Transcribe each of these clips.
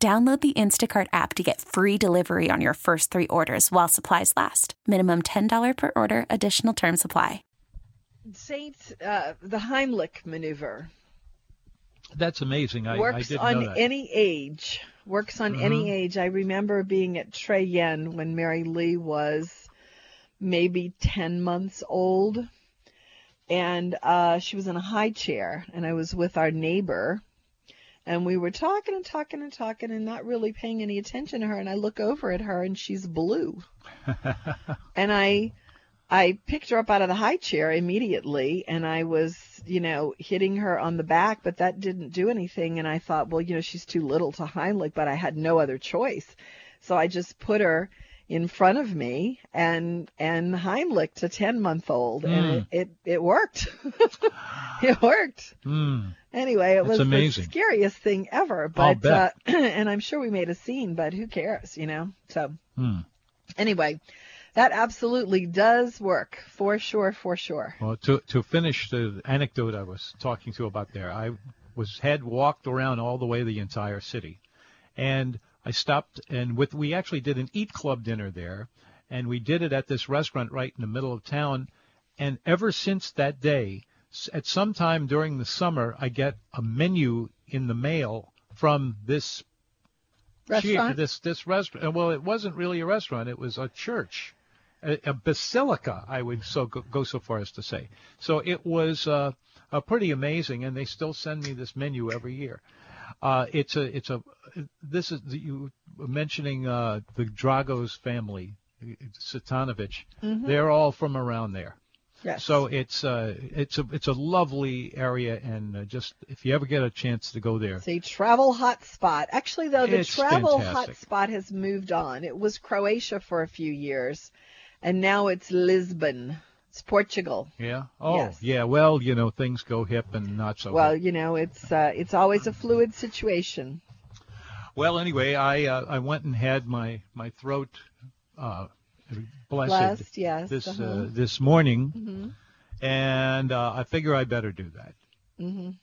Download the Instacart app to get free delivery on your first three orders while supplies last. Minimum $10 per order, additional term supply. Saint, uh, the Heimlich maneuver. That's amazing. I, works I didn't on know that. any age. Works on Mhm. any age. I remember being at Trey Yuen when Mary Leigh was maybe 10 months old. And uh, she was in a high chair, and I was with our neighbor. And we were talking and talking and talking and not really paying any attention to her. And I look over at her, and she's blue. and I I picked her up out of the high chair immediately and I was, you know, hitting her on the back, but that didn't do anything. And I thought, well, you know, she's too little to Heimlich, but I had no other choice. So I just put her in front of me and, and Heimlich to 10 month old and Mm. it, it, it worked. it worked. Mm. Anyway, it That's was amazing. the scariest thing ever, but, uh, and I'm sure we made a scene, but who cares, you know? So Mm. anyway, that absolutely does work for sure, for sure. Well, to to finish the anecdote I was talking to about there, I was had walked around all the way the entire city, and I stopped and with we actually did an eat club dinner there, and we did it at this restaurant right in the middle of town, and ever since that day, at some time during the summer, I get a menu in the mail from this Restaurant? this this restaurant. Well, it wasn't really a restaurant; it was a church, a, a basilica. I would so go, go so far as to say. So it was uh, uh, pretty amazing, and they still send me this menu every year. Uh, it's a it's a this is you were mentioning uh, the Dragos family, Cvitanovich. Mhm. They're all from around there. Yes. So it's uh, it's a it's a lovely area, and uh, just if you ever get a chance to go there, It's a travel hotspot. Actually, though, the It's travel fantastic. hotspot has moved on. It was Croatia for a few years, and now it's Lisbon. It's Portugal. Yeah. Oh, Yes. yeah. Well, you know, things go hip and not so. Well, hip. you know, it's uh, it's always a fluid situation. Well, anyway, I uh, I went and had my my throat uh, blessed, Blessed, yes, this uh-huh. uh, this morning, Mhm. and uh, I figure I better do that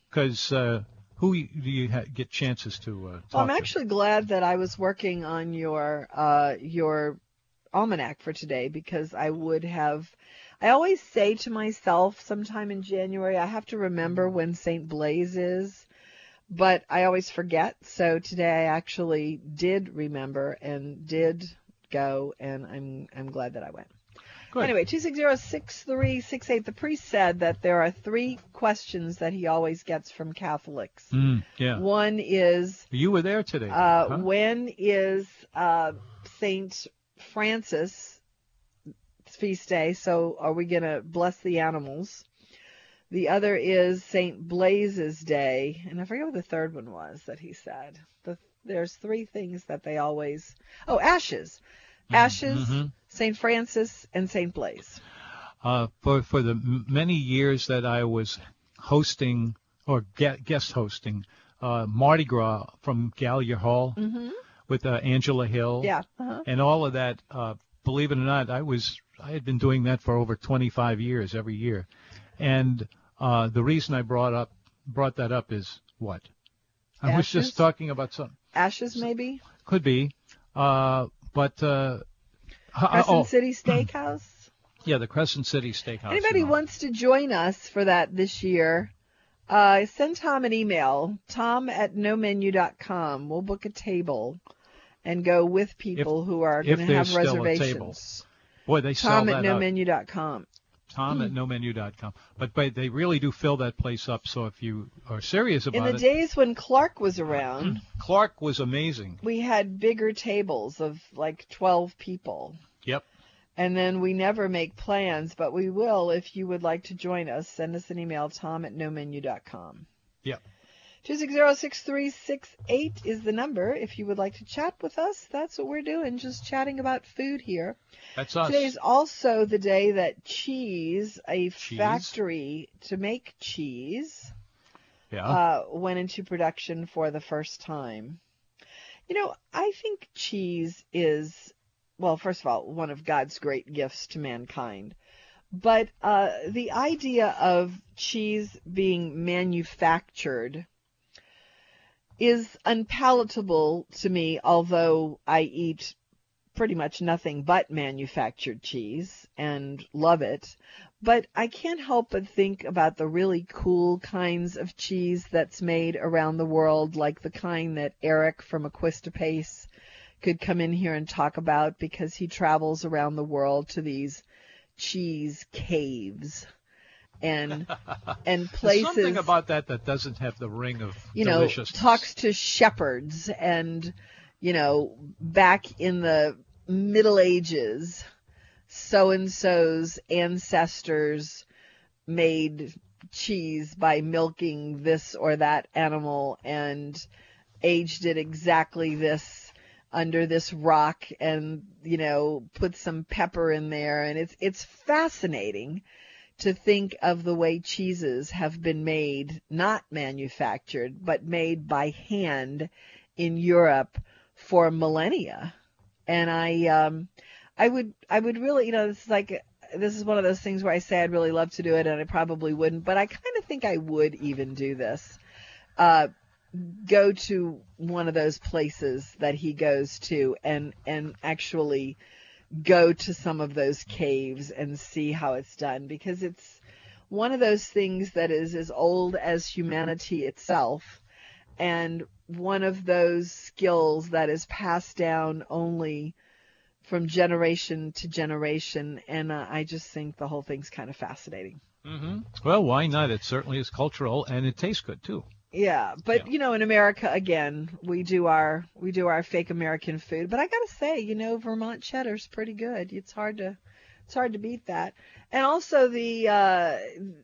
because uh, who do you ha- get chances to uh, talk Well, I'm to? actually glad that I was working on your uh, your almanac for today because I would have. I always say to myself, sometime in January, I have to remember when St. Blaise is, but I always forget. So today I actually did remember and did go, and I'm I'm glad that I went. Good. Anyway, two six zero six three six eight. The priest said that there are three questions that he always gets from Catholics. Mm, yeah. One is You were there today. uh, huh? when is uh, Saint Francis feast day? So are we gonna bless the animals? The other is Saint Blaise's day, and I forget what the third one was that he said. The, there's three things that they always. Oh, ashes, ashes, mhm. Saint Francis, and Saint Blaise. uh, for for the m- many years that I was hosting or guest hosting uh, Mardi Gras from Gallier Hall Mhm. with uh, Angela Hill. Yeah. Uh-huh. and all of that. Uh, believe it or not, I was I had been doing that for over 25 years every year, and uh, the reason I brought up brought that up is what I was just talking about some Ashes, maybe. Could be, uh, but uh, h- Crescent oh, City Steakhouse. yeah, the Crescent City Steakhouse. Anybody and all. wants to join us for that this year, uh, send Tom an email, tom at nomenu.com. We'll book a table and go with people who are going to have there's still a reservations. Boy, they sell Tom at that out. nomenu.com. Tom at hmm. nomenu.com. But but they really do fill that place up. So if you are serious about it. In the it, days when Clark was around, mm-hmm. Clark was amazing. we had bigger tables of like 12 people. Yep. And then we never make plans, but we will if you would like to join us. Send us an email, tom at nomenu.com. Yep. 260-6368 is the number if you would like to chat with us. That's what we're doing, just chatting about food here. That's us. Today's also the day that cheese, a Cheese? factory to make cheese, yeah. uh, went into production for the first time. You know, I think cheese is, well, first of all, one of God's great gifts to mankind. But uh, the idea of cheese being manufactured is unpalatable to me, although I eat pretty much nothing but manufactured cheese and love it. But I can't help but think about the really cool kinds of cheese that's made around the world, like the kind that Eric from Acquistapace could come in here and talk about because he travels around the world to these cheese caves and and There's places something about that that doesn't have the ring of you know, talks to shepherds and, you know, back in the Middle Ages, so and so's ancestors made cheese by milking this or that animal and aged it exactly this under this rock and you know put some pepper in there. And it's it's fascinating to think of the way cheeses have been made, not manufactured, but made by hand in Europe for millennia. And I, um, I would, I would really, you know, this is like, this is one of those things where I say I'd really love to do it and I probably wouldn't, but I kind of think I would even do this. Uh, go to one of those places that he goes to and, and actually, go to some of those caves and see how it's done because it's one of those things that is as old as humanity itself and one of those skills that is passed down only from generation to generation and uh, I just think the whole thing's kind of fascinating. hmm Well, why not? It certainly is cultural, and it tastes good too. Yeah, but Yeah. you know, in America again, we do our we do our fake American food. But I gotta say, you know, Vermont cheddar's pretty good. It's hard to it's hard to beat that. And also the uh,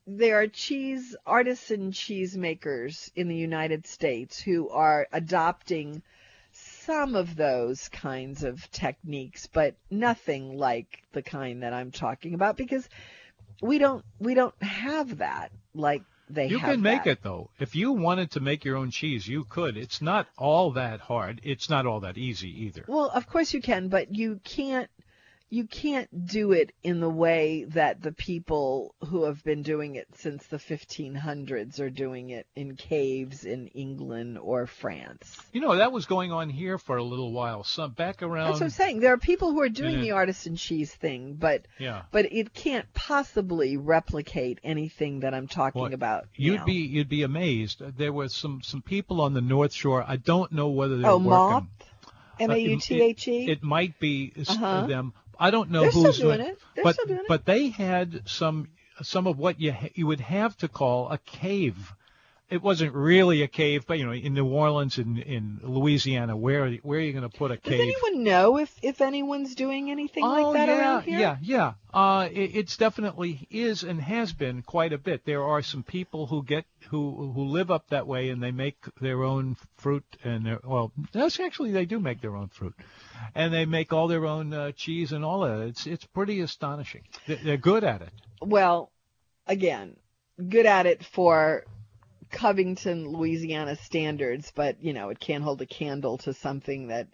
there are cheese artisan cheese makers in the United States who are adopting some of those kinds of techniques, but nothing like the kind that I'm talking about because we don't we don't have that like they You can make that. it though. If you wanted to make your own cheese, you could. It's not all that hard. It's not all that easy either. Well, of course you can, but you can't you can't do it in the way that the people who have been doing it since the 1500s are doing it in caves in England or France. You know, that was going on here for a little while. Some back around That's what I'm saying. There are people who are doing Yeah. the artisan cheese thing, but Yeah. but it can't possibly replicate anything that I'm talking Well, about. You'd now. be you'd be amazed. There were some some people on the North Shore. I don't know whether they're oh working. moth, Uh, M A U T H E. It might be Uh-huh. them. I don't know They're still who's doing doing it. They're but still doing it. but they had some some of what you ha- you would have to call a cave. It wasn't really a cave, but you know, in New Orleans and in, Louisiana, where where are you going to put a Does cave? Does anyone know if if anyone's doing anything oh like that yeah, around here? yeah, yeah. Uh, it, it's definitely is and has been quite a bit. There are some people who get who who live up that way and they make their own fruit and their, well, that's actually they do make their own fruit, and they make all their own uh, cheese and all of that. It's it's pretty astonishing. They're good at it. well, again, good at it for Covington, Louisiana standards, but you know, it can't hold a candle to something that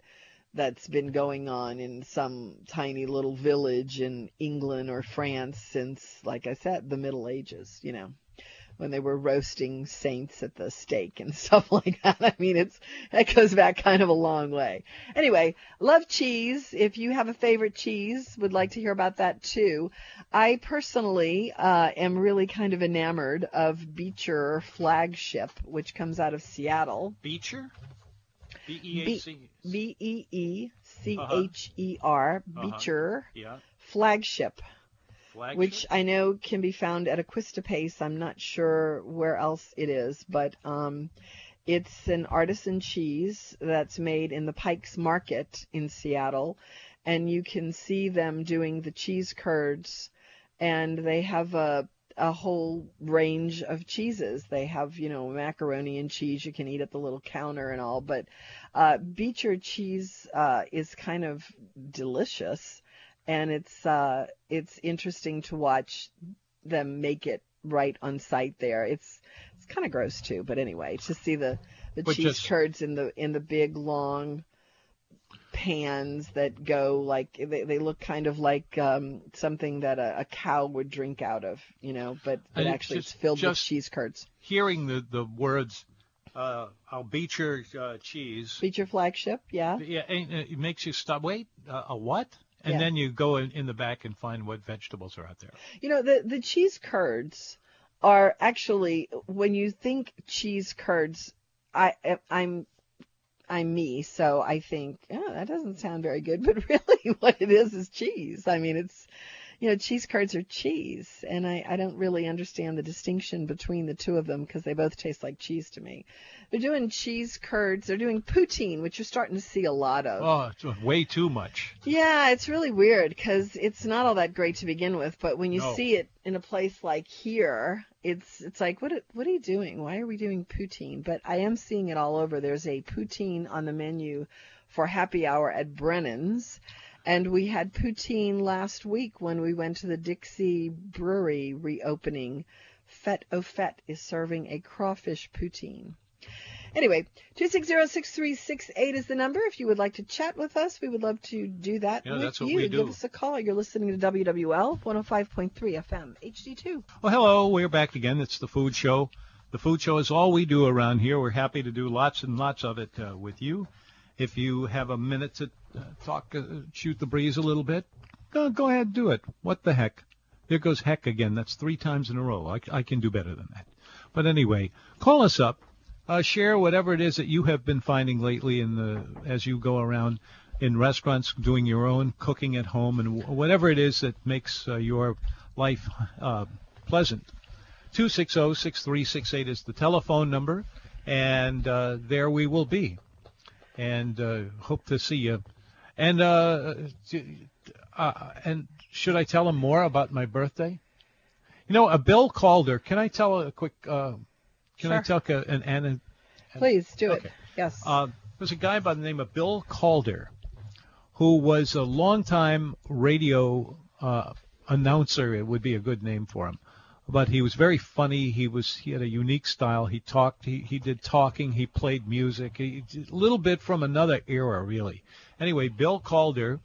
that's been going on in some tiny little village in England or France since, like I said, the Middle Ages, you know, when they were roasting saints at the stake and stuff like that. I mean, it's, that goes back kind of a long way. Anyway, love cheese. If you have a favorite cheese, would like to hear about that too. I personally uh, am really kind of enamored of Beecher Flagship, which comes out of Seattle. Beecher, B E A C. B E E C H E R, Uh-huh. Beecher Yeah. Flagship, Which I know can be found at Acquistapace. I'm not sure where else it is, but um, it's an artisan cheese that's made in the Pikes Market in Seattle, and you can see them doing the cheese curds, and they have a a whole range of cheeses. They have, you know, macaroni and cheese you can eat at the little counter and all, but uh, Beecher cheese uh, is kind of delicious, and it's uh, it's interesting to watch them make it right on site there. It's it's kind of gross too, but anyway, to see the the But cheese just- curds in the in the big long pans that go like they, they look kind of like um something that a, a cow would drink out of you know but, but actually just- it's filled with cheese curds Hearing the the words, uh, "I'll beat your uh, cheese," feature flagship yeah yeah, and, it makes you stop. Wait, uh, a what? And Yeah. then you go in, in the back and find what vegetables are out there. you know the the cheese curds are actually when you think cheese curds i i'm I'm me, so I think, oh, that doesn't sound very good, but really what it is is cheese. I mean, it's, you know, cheese curds are cheese, and I, I don't really understand the distinction between the two of them because they both taste like cheese to me. They're doing cheese curds, they're doing poutine, which you're starting to see a lot of. Oh, it's way too much. Yeah, it's really weird because it's not all that great to begin with, but when you No. see it in a place like here, it's it's like what what are you doing? Why are we doing poutine? But I am seeing it all over. There's a poutine on the menu for happy hour at Brennan's, and we had poutine last week when we went to the Dixie Brewery reopening. Fete au Fete is serving a crawfish poutine. Anyway, 260-6368 is the number. If you would like to chat with us, we would love to do that Yeah, with that's what you. we do. Give us a call. You're listening to WWL 105.3 FM HD2. Well, hello, we're back again. It's the Food Show. The Food Show is all we do around here. We're happy to do lots and lots of it uh, with you. If you have a minute to uh, talk, uh, shoot the breeze a little bit, go, go ahead, do it. What the heck? There goes heck again. That's three times in a row. I, I can do better than that. But anyway, call us up. Uh, share whatever it is that you have been finding lately in the as you go around in restaurants doing your own cooking at home and wh- whatever it is that makes uh, your life uh, pleasant. 260-6368 is the telephone number, and uh, there we will be. And uh, hope to see you. And uh, uh, and should I tell him more about my birthday? You know, a Bill Calder. Can I tell a quick? Uh, can I tell a, an, an Please do Okay. it. Yes. uh, there's a guy by the name of Bill Calder, who was a longtime radio uh, announcer. It would be a good name for him. But he was very funny. He was he had a unique style. He talked. He, he did talking. He played music. He, a little bit from another era, really. Anyway, Bill Calder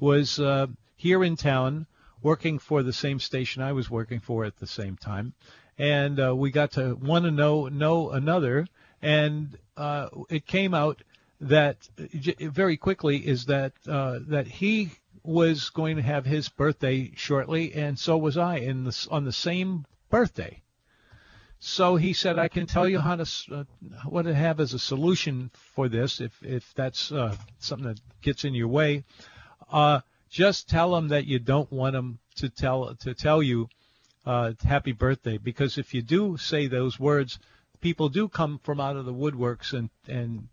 was uh, here in town working for the same station I was working for at the same time, and uh, we got to one to know know another, and uh, it came out that uh, very quickly is that uh, that he was going to have his birthday shortly, and so was I, in the, on the same birthday. So he said, I can tell you how to uh, what to have as a solution for this, if if that's uh, something that gets in your way. Uh, just tell them that you don't want them to tell to tell you uh, happy birthday, because if you do say those words, people do come from out of the woodworks and and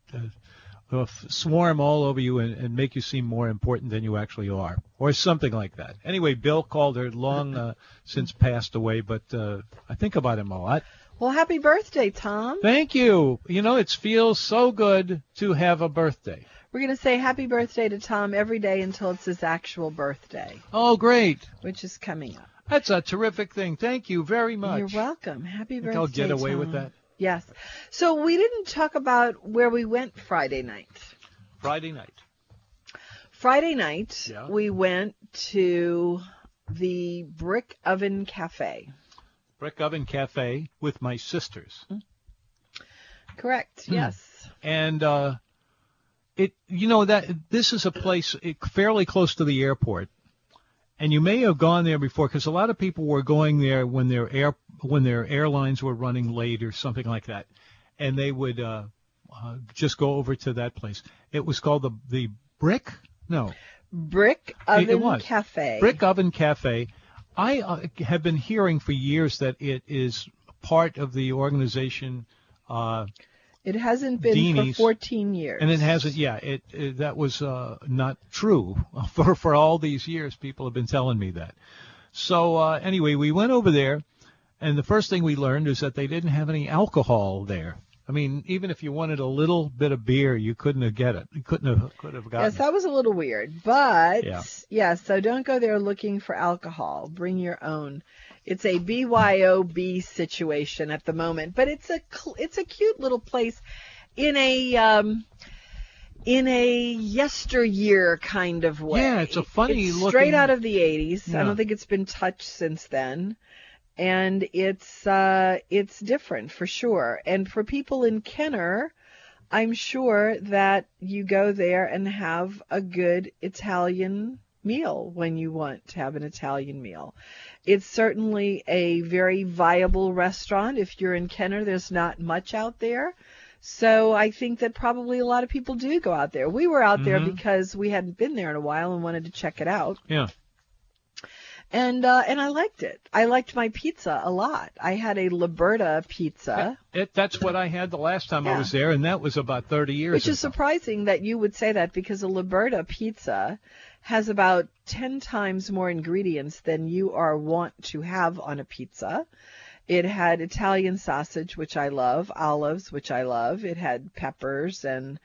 swarm all over you and, and make you seem more important than you actually are, or something like that. Anyway, Bill Calder, long uh, since passed away, but uh, I think about him a lot. well, happy birthday, Tom. Thank you. You know, it feels so good to have a birthday. We're going to say happy birthday to Tom every day until it's his actual birthday, Oh, great. which is coming up. That's a terrific thing. Thank you very much. You're welcome. Happy Think birthday. I'll get away with that. Yes. So we didn't talk about where we went Friday night. Friday night. Friday night, Yeah. we went to the Brick Oven Cafe. Brick Oven Cafe with my sisters. Correct. Hmm. Yes. and uh, it you know that this is a place eh, fairly close to the airport, and you may have gone there before because a lot of people were going there when their air when their airlines were running late or something like that, and they would uh, uh, just go over to that place. It was called the the Brick no Brick It- it Oven. Cafe. Brick Oven Cafe. I uh, have been hearing for years that it is part of the organization. Uh, It hasn't been for 14 years. And it hasn't. Yeah, it, it that was uh, not true for for all these years. People have been telling me that. So uh, anyway, we went over there. And the first thing we learned is that they didn't have any alcohol there. I mean, even if you wanted a little bit of beer, you couldn't have get it. You couldn't have could have gotten. Yes, that was a little weird, but Yeah. yeah. So don't go there looking for alcohol. Bring your own. It's a BYOB situation at the moment, but it's a it's a cute little place in a um in a yesteryear kind of way. Yeah, it's a funny It's looking- straight out of the 80s. I don't think it's been touched since then. And it's uh it's different for sure. And for people in Kenner, I'm sure that you go there and have a good Italian meal when you want to have an Italian meal. It's certainly a very viable restaurant. If you're in Kenner, there's not much out there. So I think that probably a lot of people do go out there. We were out there Mhm. because we hadn't been there in a while and wanted to check it out. Yeah. And uh, and I liked it. I liked my pizza a lot. I had a Liberta pizza. It, that's what I had the last time I was there, and that was about 30 years Which ago. is surprising that you would say that because a Liberta pizza has about 10 times more ingredients than you are wont to have on a pizza. It had Italian sausage, which I love, olives, which I love. It had peppers and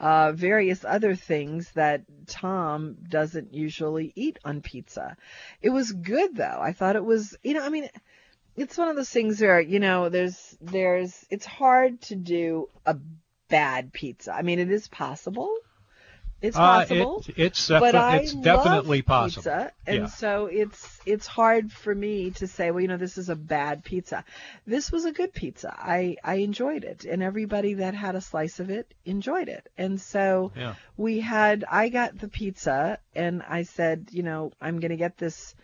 uh, various other things that Tom doesn't usually eat on pizza. It was good though. I thought it was, you know, I mean, it's one of those things where you know there's there's it's hard to do a bad pizza. I mean, it is possible. It's Uh, possible. it, it's but I it's definitely love possible. Pizza, and Yeah. so it's it's hard for me to say, well, you know, this is a bad pizza. This was a good pizza. I I enjoyed it, and everybody that had a slice of it enjoyed it. And so Yeah. we had I got the pizza, and I said, you know, I'm going to get this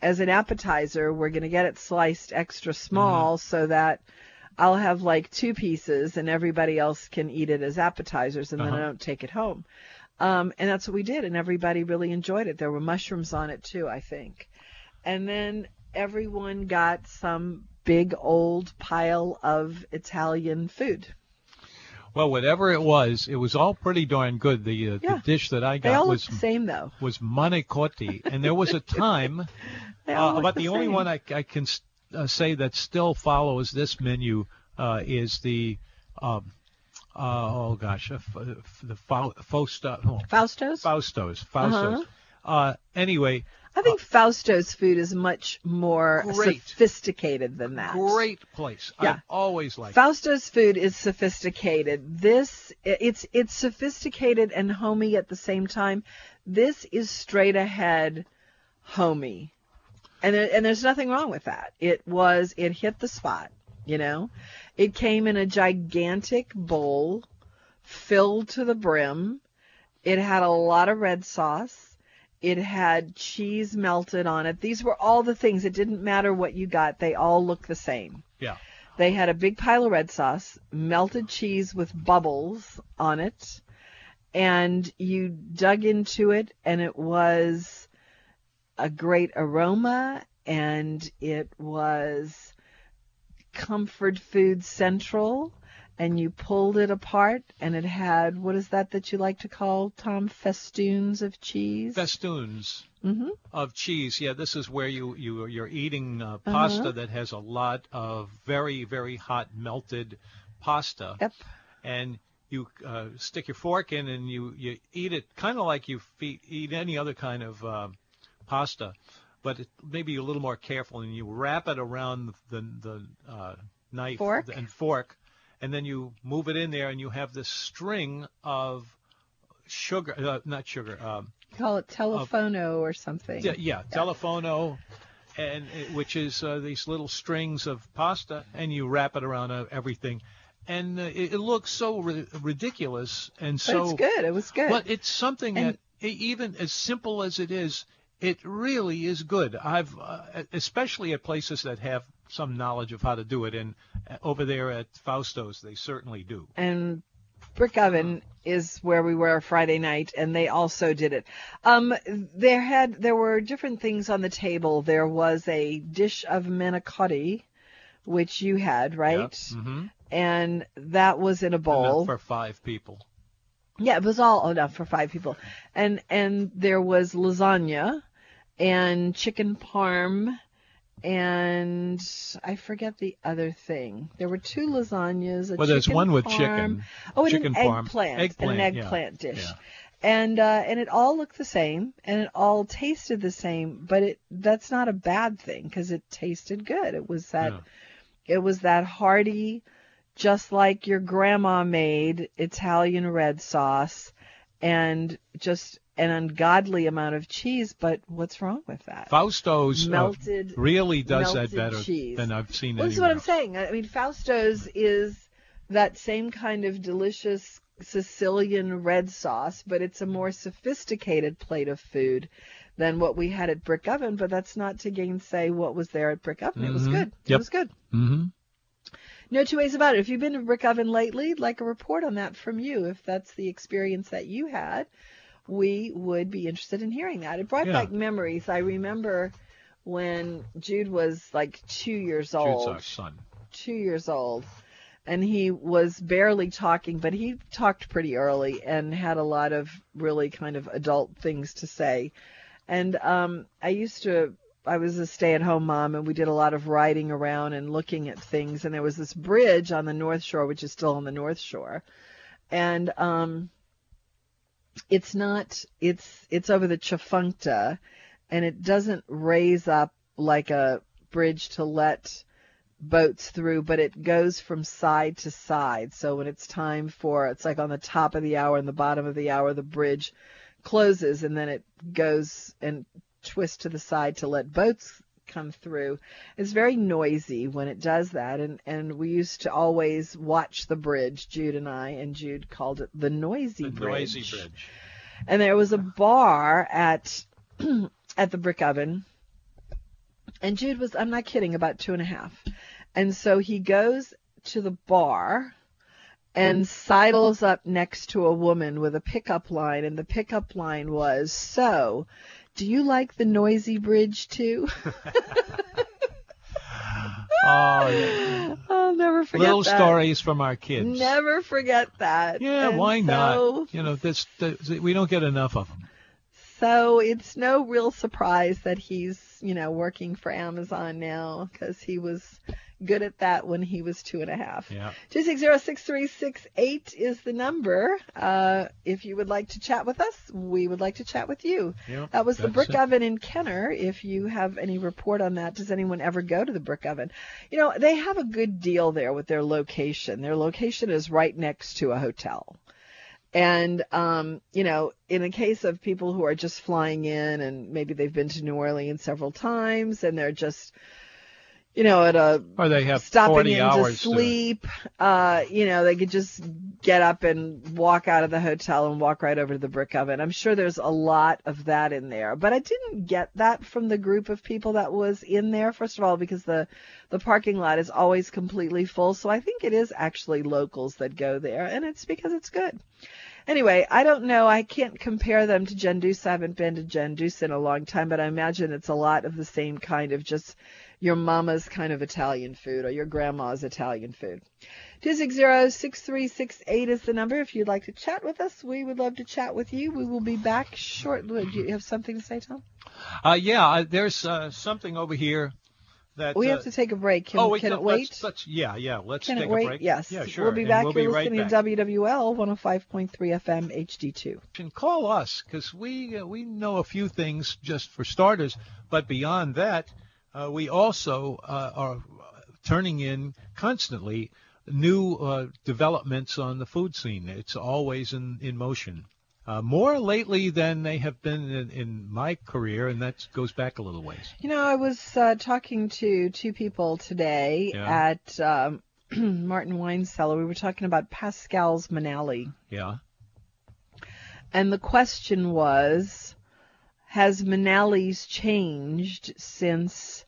as an appetizer. We're going to get it sliced extra small so that I'll have like two pieces and everybody else can eat it as appetizers and then I Uh-huh. don't take it home. Um, and that's what we did, and everybody really enjoyed it. There were mushrooms on it too, I think. And then everyone got some big old pile of Italian food. Well, whatever it was, it was all pretty darn good. The, uh, Yeah. the dish that I got was the same though. was manicotti, and there was a time uh, about the, only one I, I can uh, say that still follows this menu uh, is the um, uh, oh gosh, uh, f- the Fausto, oh, Fausto's. Faustos, Faustos. Uh-huh. Uh, anyway, I think Fausto's food is much more Great. sophisticated than that. great place. Yeah. I've always liked. it. Fausto's food is sophisticated. This it's it's sophisticated and homey at the same time. This is straight ahead homey. And there, and there's nothing wrong with that. It was it hit the spot, you know. It came in a gigantic bowl filled to the brim. It had a lot of red sauce. It had cheese melted on it. These were all the things. It didn't matter what you got. They all looked the same. Yeah. They had a big pile of red sauce, melted cheese with bubbles on it, and you dug into it, and it was a great aroma, and it was comfort food central. And you pulled it apart, and it had what is that that you like to call Tom festoons of cheese? Festoons hmm of cheese. Yeah, this is where you you you're eating uh, Uh-huh. pasta that has a lot of very very hot melted pasta. Yep. and you uh, stick your fork in and you, you eat it kind of like you fe- eat any other kind of uh, pasta, but it, maybe a little more careful and you wrap it around the the uh, knife Fork? and fork, and then you move it in there and you have this string of sugar, uh, not sugar, um, Call it telefono or something. yeah, yeah, telefono, and it- which is uh, these little strings of pasta, and you wrap it around uh, everything, and uh, it, it looks so ri- ridiculous and But so. it's good. It was good. But it's something And- that even as simple as it is, it really is good. I've uh, especially at places that have some knowledge of how to do it, and uh, over there at Fausto's, they certainly do. and Brick Oven is where we were Friday night, and they also did it. Um, there had there were different things on the table. There was a dish of manicotti, which you had, right? Mm-hmm. And that was in a bowl. for five people. Yeah, it was all enough for five people. And and there was lasagna and chicken parm and I forget the other thing. There were two lasagnas. A Well, there's chicken one with parm. chicken. Oh, and chicken an eggplant, Eggplant, and an yeah. eggplant dish. Yeah. And uh, and it all looked the same, and it all tasted the same. But it that's not a bad thing because it tasted good. It was that Yeah. it was that hearty, just like your grandma made Italian red sauce, and just an ungodly amount of cheese. But what's wrong with that? Fausto's uh, Melted- really does that better cheese. than I've seen Well, this is what I'm saying. I mean, Fausto's is that same kind of delicious Sicilian red sauce, but it's a more sophisticated plate of food than what we had at Brick Oven. But that's not to gainsay what was there at Brick Oven. It was Mhm. good. It Yep. was good. Mm-hmm. No two ways about it. If you've been to Brick Oven lately, I'd like a report on that from you. If that's the experience that you had, we would be interested in hearing that. It brought Yeah. back memories. I remember when Jude was like two years Jude's old our son. two years old and he was barely talking but he talked pretty early and had a lot of really kind of adult things to say and um i used to i was a stay at home mom and we did a lot of riding around and looking at things and there was this bridge on the north shore which is still on the north shore and um it's not it's it's over the Tchefuncte and it doesn't raise up like a bridge to let boats through, but it goes from side to side. So when it's time for, it's like on the top of the hour and the bottom of the hour, the bridge closes and then it goes and twists to the side to let boats come through. It's very noisy when it does that. And, and we used to always watch the bridge, Jude and I, and Jude called it the noisy The bridge noisy bridge. and there was a bar at at the brick oven and jude was i'm not kidding about two and a half and so he goes to the bar and sidles up next to a woman with a pickup line and the pickup line was so do you like the noisy bridge too Oh, yeah. i'll never forget little that. stories from our kids. never forget that Yeah, And why so- not? You know, this, this we don't get enough of them. So it's no real surprise that he's, you know, working for Amazon now because he was good at that when he was two and a half. Yeah. Two six zero six three six eight is the number. Uh, if you would like to chat with us, we would like to chat with you. Yeah, That was the Brick it. Oven in Kenner. If you have any report on that, does anyone ever go to the Brick Oven? You know, they have a good deal there with their location. Their location is right next to a hotel. And, um, you know, in the case of people who are just flying in and maybe they've been to New Orleans several times and they're just, you know, at a Or they have stopping 40 in to hours to- sleep. Uh, you know, they could just get up and walk out of the hotel and walk right over to the brick oven. I'm sure there's a lot of that in there, but I didn't get that from the group of people that was in there. First of all, because the the parking lot is always completely full, so I think it is actually locals that go there, and it's because it's good. Anyway, I don't know. I can't compare them to Gendus. I haven't been to Gendus in a long time, but I imagine it's a lot of the same kind of just your mama's kind of Italian food or your grandma's Italian food. 260-6368 is the number. If you'd like to chat with us, we would love to chat with you. We will be back shortly. Do you have something to say, Tom? Uh, yeah, there's uh, something over here that. We uh, have to take a break. Can, oh, wait, can it wait? Let's, let's, yeah, yeah. Let's Can take it wait? a break. Yes. Yeah, sure. We'll be back. We'll You're be right back. to WWL 105.3 FM HD2. And call us because we uh, we know a few things just for starters, but beyond that, uh, we also uh, are turning in constantly new uh, developments on the food scene. It's always in in motion. Uh, more lately than they have been in, in my career, and that goes back a little ways. You know, I was uh, talking to two people today Yeah. at um, Martin Wine Cellar. We were talking about Pascal's Manale. Yeah. And the question was, has Manale's changed since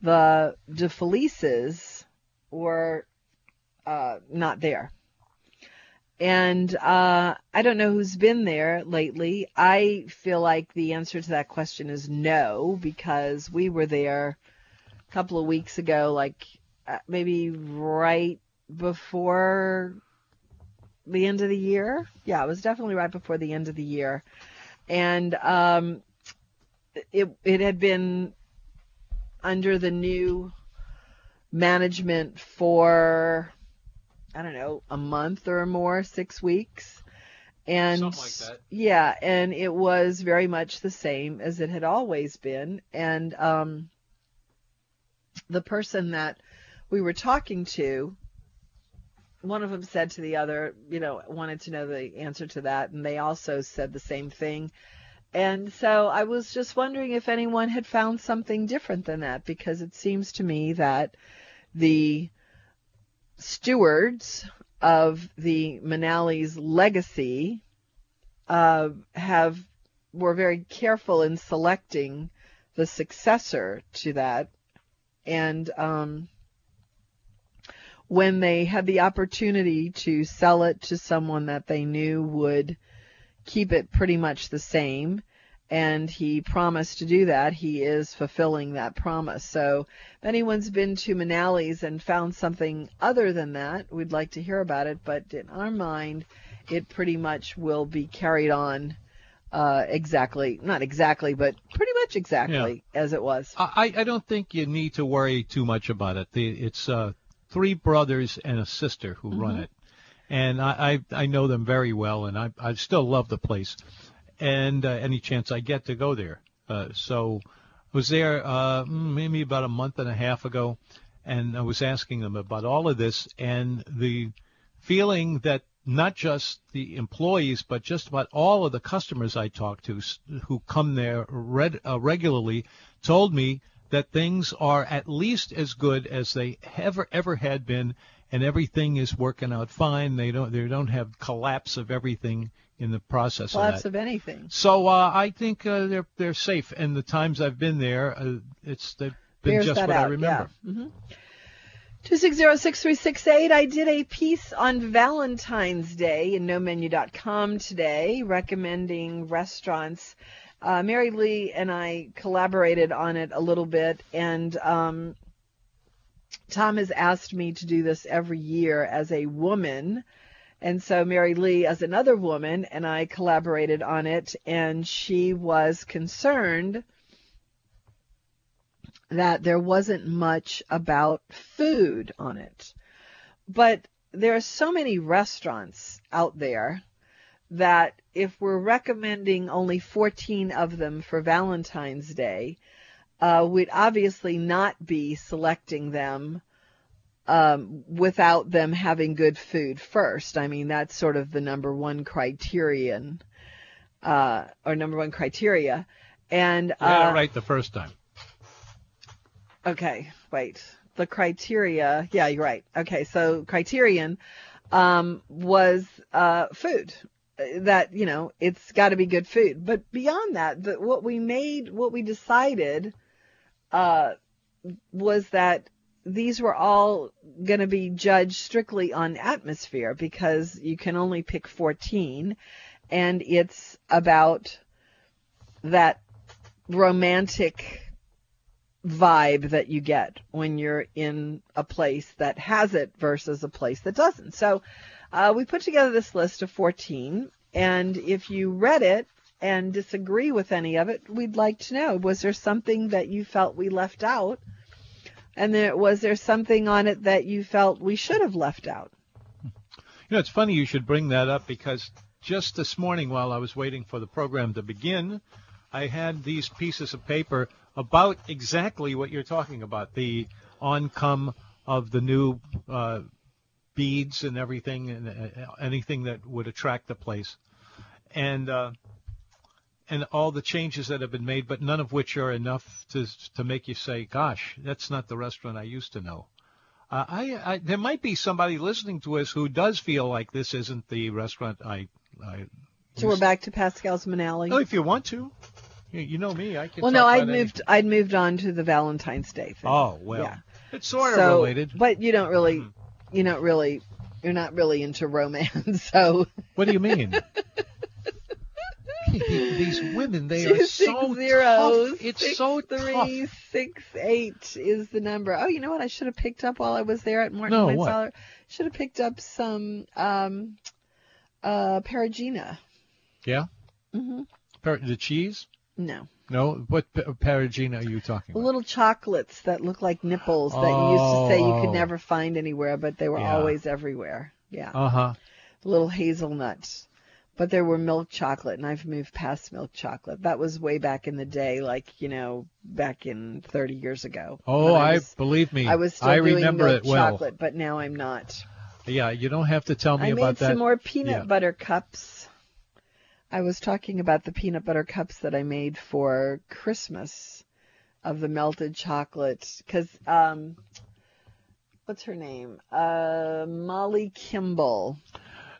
the De Felices were uh, not there? And uh, I don't know who's been there lately. I feel like the answer to that question is no, because we were there a couple of weeks ago, like uh, maybe right before the end of the year. Yeah, it was definitely right before the end of the year, and um, it it had been under the new management for I don't know a month or more, six weeks, and Something like that. yeah, and it was very much the same as it had always been, and um, the person that we were talking to one of them said to the other, you know, wanted to know the answer to that, and they also said the same thing. And so I was just wondering if anyone had found something different than that, because it seems to me that the stewards of the Manale's legacy uh, have were very careful in selecting the successor to that, and um, when they had the opportunity to sell it to someone that they knew would keep it pretty much the same, and he promised to do that, he is fulfilling that promise. So if anyone's been to Manale's and found something other than that, we'd like to hear about it, but in our mind, it pretty much will be carried on uh, exactly, not exactly, but pretty much exactly as it was. I, I don't think you need to worry too much about it. The, it's uh, three brothers and a sister who run it, and I, I I know them very well, and I I still love the place, and uh, any chance I get to go there. Uh, so I was there uh, maybe about a month and a half ago, and I was asking them about all of this and the feeling that not just the employees, but just about all of the customers I talk to who come there red, uh, regularly told me that things are at least as good as they ever ever had been, and everything is working out fine. They don't they don't have collapse of everything in the process Lots of that. of anything. so uh, I think uh, they're they're safe. And the times I've been there, uh, it's they've been Bears just what I remember. Yeah. hmm Two six zero six three six eight. I did a piece on Valentine's Day in NoMenu.com today, recommending restaurants. Uh, Mary Leigh and I collaborated on it a little bit, and um, Tom has asked me to do this every year as a woman. And so Mary Leigh, as another woman, and I collaborated on it, and she was concerned that there wasn't much about food on it. But there are so many restaurants out there that if we're recommending only 14 of them for Valentine's Day, uh, we'd obviously not be selecting them um, without them having good food first. I mean, that's sort of the number one criterion, uh, or number one criteria. And Yeah, uh, right the first time. Okay, wait. The criteria, yeah, you're right. Okay, so criterion um, was uh, food. That you know, it's got to be good food. But beyond that, the, what we made, what we decided, uh, was that these were all going to be judged strictly on atmosphere because you can only pick 14, and it's about that romantic vibe that you get when you're in a place that has it versus a place that doesn't. So uh, we put together this list of 14, and if you read it and disagree with any of it, we'd like to know was there something that you felt we left out? And there, was there something on it that you felt we should have left out? You know, it's funny you should bring that up because just this morning while I was waiting for the program to begin, I had these pieces of paper about exactly what you're talking about, the oncome of the new uh, beads and everything, and uh, anything that would attract the place, and uh, and all the changes that have been made, but none of which are enough to to make you say, "Gosh, that's not the restaurant I used to know." Uh, I, I there might be somebody listening to us who does feel like this isn't the restaurant I. I So we're back to Pascal's Manale. Oh, if you want to, you, you know me. I can. well, no, I'd moved. I'd moved on to the Valentine's Day thing. Oh well, Yeah. it's sort so, of related. Mm-hmm. but you don't really, you don't really, you're not really into romance. So What do you mean? These women, they are so zero tough. It's six so three tough. six eight is the number. Oh, you know what? I should have picked up while I was there at Morton No, what? Should have picked up some um, uh, Perugina. Yeah. Per- The cheese. No. No, what Perugina are you talking The about? little chocolates that look like nipples that you used to say you Oh. could never find anywhere, but they were Yeah. always everywhere. Yeah. Uh huh. little hazelnuts. But there were milk chocolate, and I've moved past milk chocolate. That was way back in the day, like, you know, back in 30 years ago. Oh, I, was, believe me. I was still I doing remember milk it well. chocolate, but now I'm not. Yeah, you don't have to tell me I about made that. some more peanut Yeah. butter cups. I was talking about the peanut butter cups that I made for Christmas of the melted chocolate. Because, um, what's her name? Uh, Molly Kimball.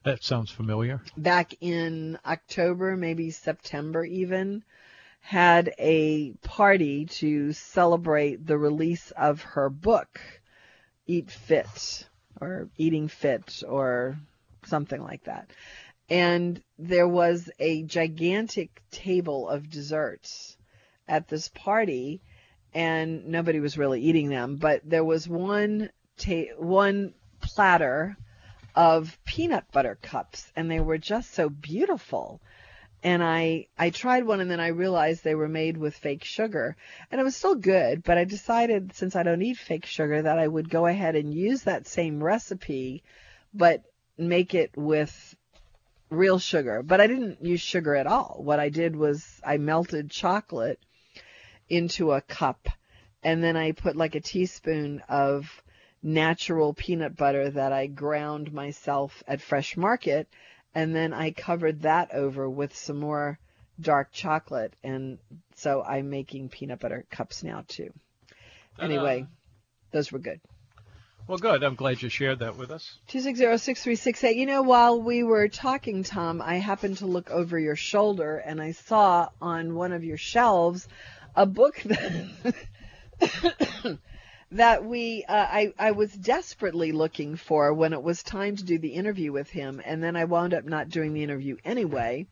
That sounds familiar. back in October, maybe September even, had a party to celebrate the release of her book, Eat Fit, or Eating Fit, or something like that. And there was a gigantic table of desserts at this party, and nobody was really eating them, but there was one ta- one platter of peanut butter cups and they were just so beautiful. And I I tried one and then I realized they were made with fake sugar. And it was still good but I decided since I don't eat fake sugar that I would go ahead and use that same recipe but make it with real sugar. But I didn't use sugar at all. What I did was I melted chocolate into a cup and then I put like a teaspoon of natural peanut butter that I ground myself at Fresh Market, and then I covered that over with some more dark chocolate, and so I'm making peanut butter cups now too. Anyway, those were good. Well, good. I'm glad you shared that with us. Two six zero six three six eight. You know, while we were talking, Tom, I happened to look over your shoulder, and I saw on one of your shelves a book that. That we uh, I I was desperately looking for when it was time to do the interview with him and then I wound up not doing the interview anyway.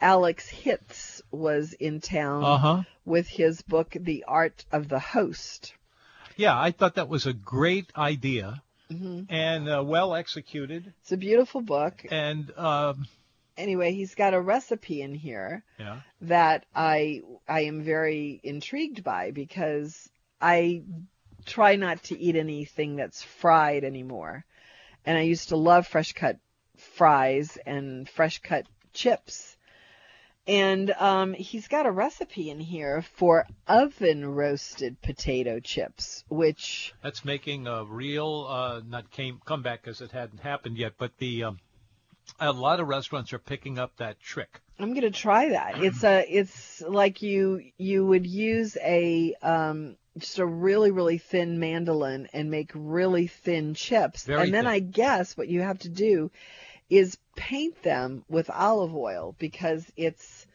Alex Hitz was in town Uh huh. with his book The Art of the Host. Yeah, I thought that was a great idea hmm and uh, well executed. It's a beautiful book. And um, Anyway, he's got a recipe in here yeah, that I I am very intrigued by because I try not to eat anything that's fried anymore. And I used to love fresh cut fries and fresh cut chips. And um, he's got a recipe in here for oven roasted potato chips, which that's making a real uh, not came comeback because it hadn't happened yet. But the um, a lot of restaurants are picking up that trick. I'm gonna try that. It's a it's like you you would use a um just a really really thin mandolin and make really thin chips, Very and then thin. I guess what you have to do is paint them with olive oil because it's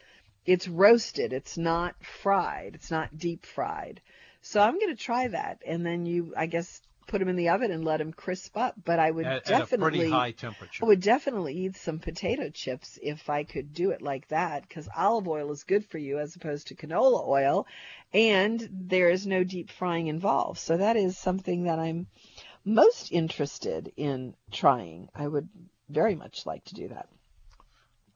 it's roasted. It's not fried. It's not deep fried. So I'm gonna try that, and then you I guess put them in the oven and let them crisp up. But I would At, at a definitely pretty high temperature. I would definitely eat some potato chips if I could do it like that because olive oil is good for you as opposed to canola oil, and there is no deep frying involved. So that is something that I'm most interested in trying. I would very much like to do that.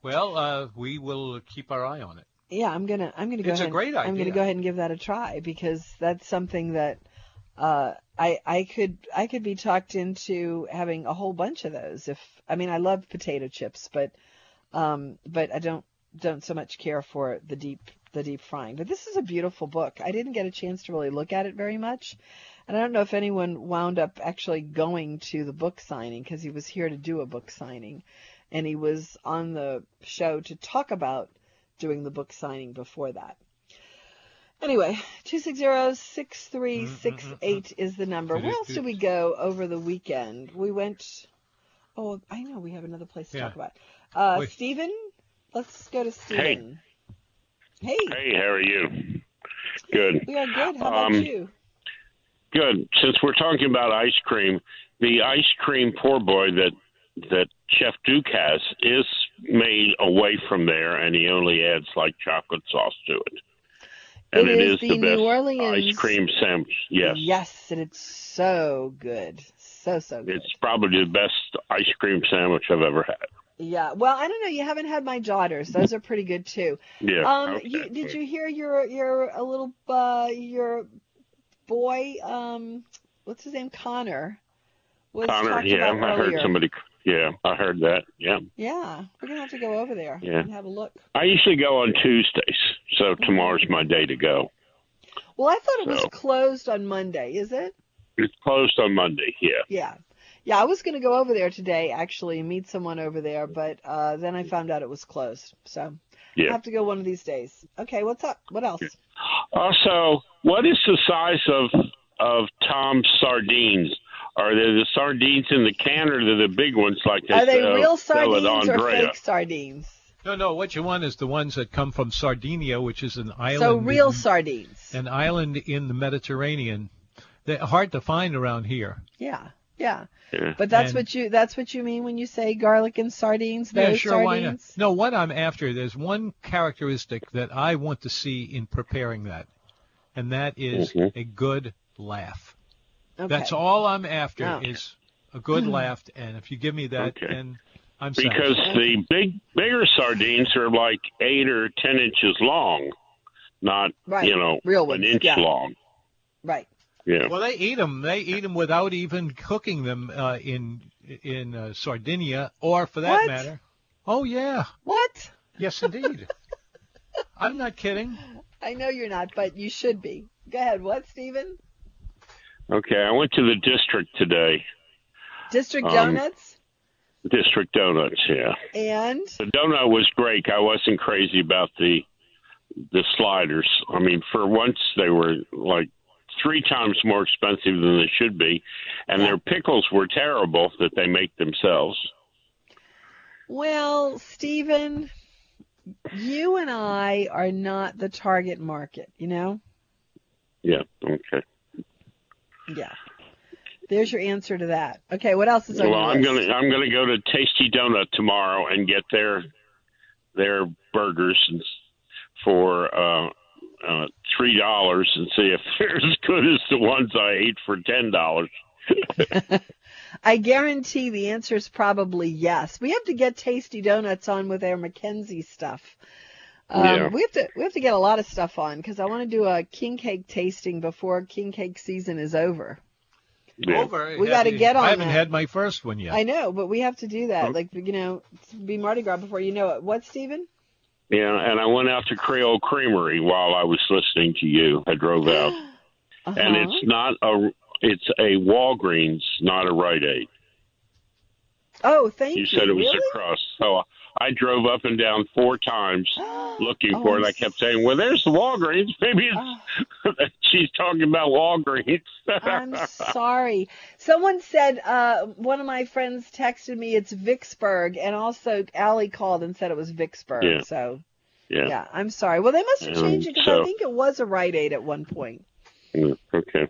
Well, uh, we will keep our eye on it. Yeah, I'm gonna I'm gonna go It's a ahead. great I'm gonna go ahead and give that a try because that's something that uh, I I could I could be talked into having a whole bunch of those. If I mean I love potato chips, but um, but I don't don't so much care for the deep the deep frying. But this is a beautiful book. I didn't get a chance to really look at it very much, and I don't know if anyone wound up actually going to the book signing because he was here to do a book signing, and he was on the show to talk about doing the book signing before that. Anyway, 260-6368 is the number. Where else did we go over the weekend? We went, oh, I know we have another place to Yeah. talk about. Uh, Wait. Stephen? Let's go to Stephen. Hey. Hey, how are you? Good. We are good. How about Um, you? Good. Since we're talking about ice cream, the ice cream poor boy that that Chef Duke has is made away from there, and he only adds like chocolate sauce to it. And It it is is, the the New best Orleans- ice cream sandwich. Yes. Yes, and it's so good. So, so good. It's probably the best ice cream sandwich I've ever had. Yeah. Well, I don't know. You haven't had my daughters. Those are pretty good too. Yeah. Um, okay. you, did you hear your your a little uh your boy um what's his name Connor was Connor, yeah, I heard somebody. Yeah, I heard that. Yeah. Yeah, we're gonna have to go over there Yeah. and have a look. I usually go on Tuesdays, so tomorrow's my day to go. Well, I thought it was closed on Monday. Is it? It's closed on Monday. Yeah. Yeah. Yeah, I was going to go over there today actually and meet someone over there, but uh, then I found out it was closed. So I have to go one of these days. Okay, what's up? What else? Also, what is the size of of Tom's sardines? Are they the sardines in the can, or are they the big ones like they Are they sell, real sardines or fake sardines? No, no. What you want is the ones that come from Sardinia, which is an island. So real in, sardines. an island in the Mediterranean. They're hard to find around here. Yeah. Yeah. Yeah. But that's And- what you that's what you mean when you say garlic and sardines, those yeah, sure. Why not? sardines? No, what I'm after, there's one characteristic that I want to see in preparing that, and that is Mhm. a good laugh. Okay. That's all I'm after Oh. is a good laugh, and if you give me that, Okay. then I'm because satisfied. the big bigger sardines are like eight or ten inches long, not Right. you know Real an inch yeah. long. Right. Yeah. Well, they eat them. They eat them without even cooking them uh, in in uh, Sardinia, or for that What? matter. Oh yeah, What? yes indeed. I'm not kidding. I know you're not, but you should be. Go ahead. What, Stephen? Okay, I went to the district today. District Um, Donuts District Donuts, yeah. and The donut was great. I wasn't crazy about the the sliders. I mean, for once they were like three times more expensive than they should be, and Yeah. their pickles were terrible that they make themselves. well, Stephen, you and I are not the target market, you know? Yeah. Okay. Yeah. There's your answer to that. Okay, what else is on Well, your I'm list? gonna I'm gonna go to Tasty Donut tomorrow and get their their burgers and, for uh, uh, three dollars and see if they're as good as the ones I ate for ten dollars. I guarantee the answer is probably yes. We have to get Tasty Donuts on with our McKenzie stuff. Um, Yeah. We have to we have to get a lot of stuff on because I want to do a king cake tasting before king cake season is over. Yeah. Over. We gotta get on I haven't that. had my first one yet. I know, but we have to do that. Okay. Like you know, be Mardi Gras before you know it. What, Stephen? Yeah, and I went out to Creole Creamery while I was listening to you. I drove out, Uh-huh. and it's not a it's a Walgreens, not a Rite Aid. oh, thank you. You said it was really? across, so I drove up and down four times looking Oh, for it. I'm kept saying, "Well, there's the Walgreens. Maybe it's she's talking about Walgreens." I'm sorry. Someone said uh, one of my friends texted me it's Vicksburg, and also Allie called and said it was Vicksburg. Yeah. So yeah. yeah, I'm sorry. Well, they must have Um, changed it because I think it was a Rite Aid at one point. Mm, Okay.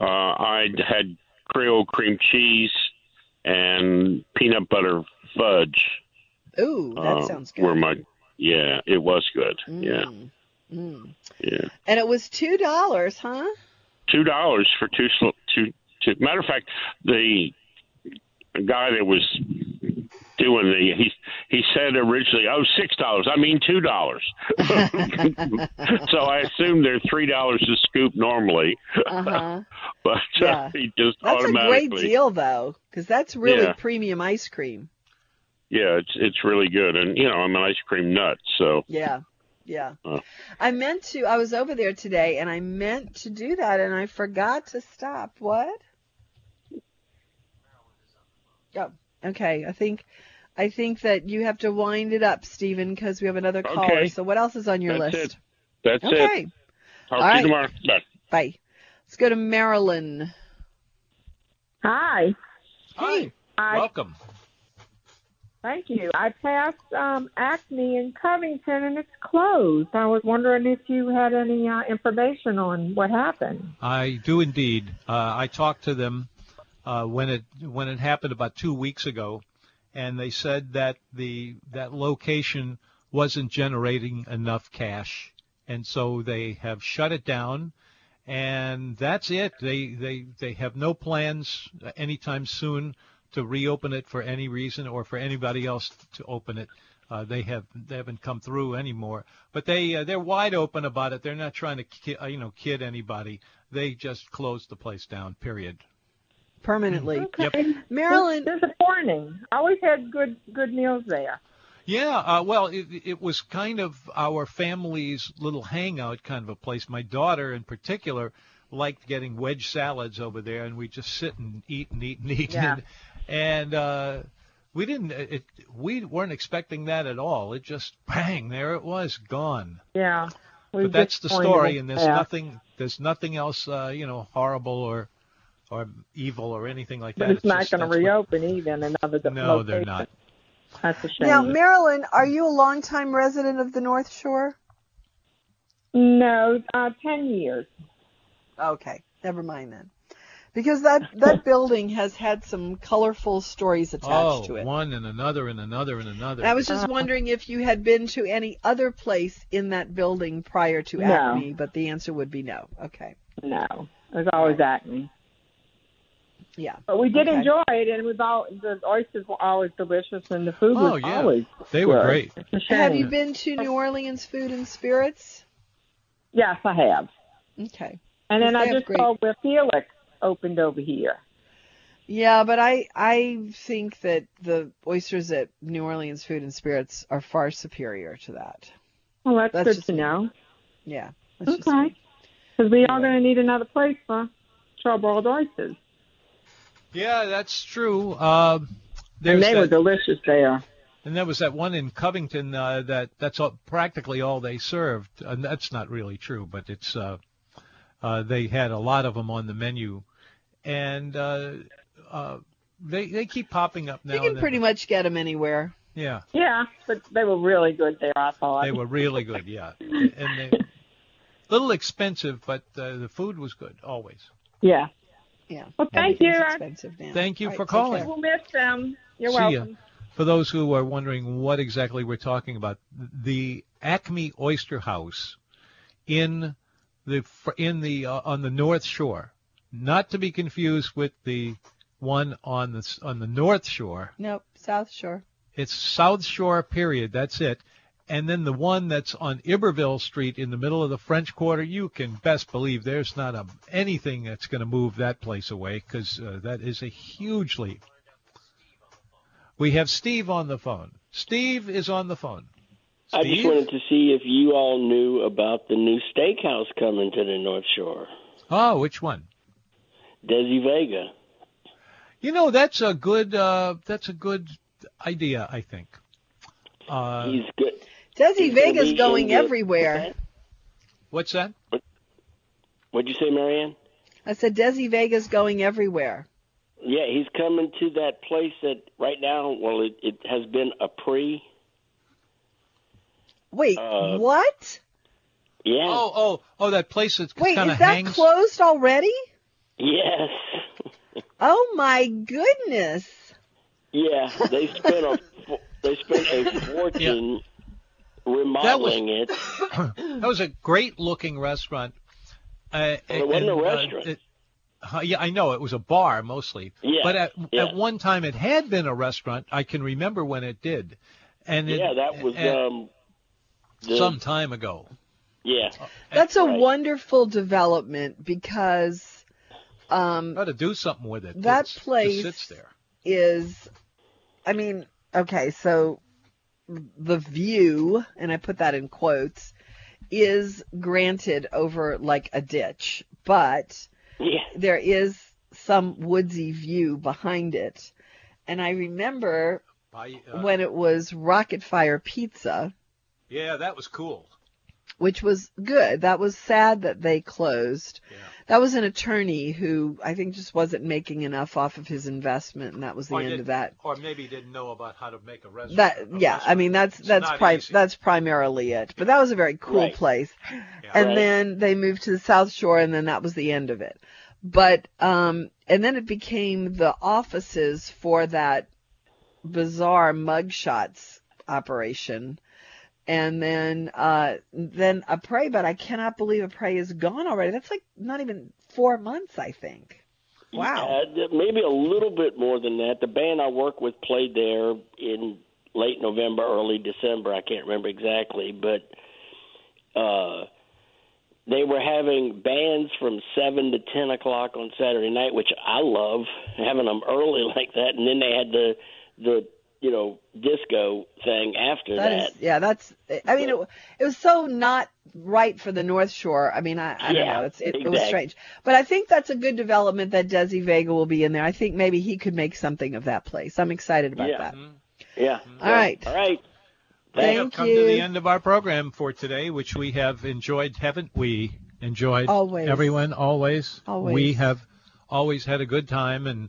Uh, I had Creole cream cheese and peanut butter fudge. Ooh, that uh, sounds good. my yeah, it was good. Yeah, Mm, mm. yeah. And it was two dollars, huh? Two dollars for two two two. Matter of fact, the guy that was doing the he he said originally oh six dollars i mean two dollars so i assumed they're three dollars a scoop normally Uh huh. but Yeah. uh, he just That's a great deal, though, because that's really Yeah. premium ice cream. Yeah it's it's really good and you know i'm an ice cream nut so Yeah. Yeah. Uh. I meant to, I was over there today and I meant to do that and I forgot to stop. What? Oh, okay. I think, I think that you have to wind it up, Stephen, because we have another caller. Okay. So what else is on your That's list? it. that's Okay. it talk All to right. you tomorrow bye Bye. Let's go to Marilyn. Hi. Hi. I, Welcome. Thank you. I passed um, Acme in Covington and it's closed. I was wondering if you had any uh, information on what happened. I do indeed. Uh, I talked to them uh, when it when it happened about two weeks ago, and they said that the that location wasn't generating enough cash, and so they have shut it down, and that's it. They they they have no plans anytime soon to reopen it for any reason or for anybody else to open it. Uh, they have they haven't come through anymore, but they uh, they're wide open about it. They're not trying to ki- uh, you know kid anybody. They just closed the place down. Period. Permanently. Okay. Marilyn, Dis- disappointing. I always had good good meals there. Yeah, uh, well, it, it was kind of our family's little hangout kind of a place. My daughter, in particular, liked getting wedge salads over there, and we just sit and eat and eat and eat. Yeah. And, and uh, we didn't. It, we weren't expecting that at all. It just bang, there it was, gone. Yeah. But that's the story, and there's that. nothing. There's nothing else, uh, you know, horrible or or evil or anything like that. But that. it's not going to that's what- reopen either in another de- No, location. they're not. That's a shame. now, Marilyn, are you a longtime resident of the North Shore? no, uh, ten years. Okay, never mind then. Because that that building has had some colorful stories attached Oh, to it. one and another and another and another. And I was just uh-huh. wondering if you had been to any other place in that building prior to No. Acme, but the answer would be no. Okay. No, there's always Acme. Yeah. But we did Okay. enjoy it, and we've all the oysters were always delicious, and the food Oh, was yeah. always They were good. great. It's a shame. Have you been to New Orleans Food and Spirits? Yes, I have. Okay. And then I just great- saw where Felix opened over here. Yeah, but I I think that the oysters at New Orleans Food and Spirits are far superior to that. Well, that's, That's good just to me. know. Yeah. Okay. Because we are going to need another place for charbroiled oysters. Yeah, that's true. Um, there's And they were delicious there. and there was that one in Covington uh, that that's all, practically all they served, and that's not really true, but it's uh, uh, they had a lot of them on the menu, and uh, uh, they they keep popping up now. You can pretty much get them anywhere. yeah, Yeah, but they were really good there, I thought. they were really good. Yeah, and they little expensive, but uh, the food was good always. Yeah. Yeah. Well, thank you. Everything's I- expensive now. Thank you All right, for take calling. We'll miss them. You're See ya. For those who are wondering what exactly we're talking about, the Acme Oyster House in the in the uh, on the North Shore, not to be confused with the one on the on the North Shore. Nope, South Shore. It's South Shore. Period. That's it. And then the one that's on Iberville Street in the middle of the French Quarter, you can best believe there's not a, anything that's going to move that place away because uh, that is a hugely. We have Steve on the phone. Steve is on the phone. I just wanted to see if you all knew about the new steakhouse coming to the North Shore. Oh, which one? Desi Vega. You know, that's a good. Uh, that's a good idea. I think. Uh, He's good. Desi He's gonna Vega's be going in the- everywhere. what's that? What'd you say, Marianne? I said Desi Vega's going everywhere. Yeah, he's coming to that place that right now, well, it, it has been a pre. Wait, Uh, what? Yeah. Oh, oh, oh! That place that wait, is that hangs. closed already? Yes. Oh my goodness. yeah, they spent a they spent a fortune remodeling it. that was a great looking restaurant. Uh, Well, it wasn't a and, uh, restaurant. it- uh, yeah, I know it was a bar mostly. Yeah, But at yeah. at one time it had been a restaurant. I can remember when it did. And it, Yeah, that was uh, um. The, some time ago. Yeah. That's a Right. wonderful development because um, Got to do something with it. That It's- it place- sits there. is, I mean, okay, so the view, and I put that in quotes, is granted over like a ditch, but Yeah. there is some woodsy view behind it. And I remember By, uh, when it was Rocket Fire Pizza, yeah, that was cool. Which was good. That was sad that they closed. Yeah. That was an attorney who I think just wasn't making enough off of his investment, and that was the Or end of that. Or maybe didn't know about how to make a restaurant. That a yeah, I mean that's It's that's not pri- that's primarily it. But that was a very cool Right. place. Yeah. And Right. then they moved to the South Shore, and then that was the end of it. But um, and then it became the offices for that bizarre mugshots operation. And then uh then a prey, but I cannot believe a prey is gone already. That's like not even four months, I think. Wow. Yeah, maybe a little bit more than that. The band I work with played there in late November, early December. I can't remember exactly, but uh, they were having bands from seven to ten o'clock on Saturday night, which I love having them early like that. And then they had the the you know disco thing after that. that. Is, yeah, that's. I mean, it, it was so not right for the North Shore. I mean, I, I don't know. It's, it, it was strange, but I think that's a good development that Desi Vega will be in there. I think maybe he could make something of that place. I'm excited about Yeah. that. Mm-hmm. Yeah. Mm-hmm. All right. All right. We have come you. to the end of our program for today, which we have enjoyed, haven't we? Enjoyed Always. everyone always. Always. We have always had a good time and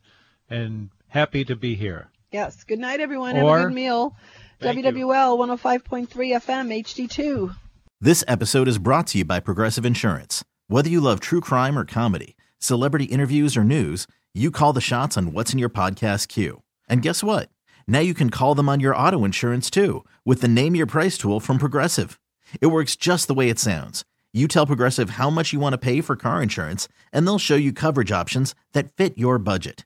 and happy to be here. Yes. Good night, everyone. Or- Have a good meal. Thank you. WWL 105.3 FM HD2. This episode is brought to you by Progressive Insurance. Whether you love true crime or comedy, celebrity interviews or news, you call the shots on what's in your podcast queue. And guess what? Now you can call them on your auto insurance too with the Name Your Price tool from Progressive. It works just the way it sounds. You tell Progressive how much you want to pay for car insurance, and they'll show you coverage options that fit your budget.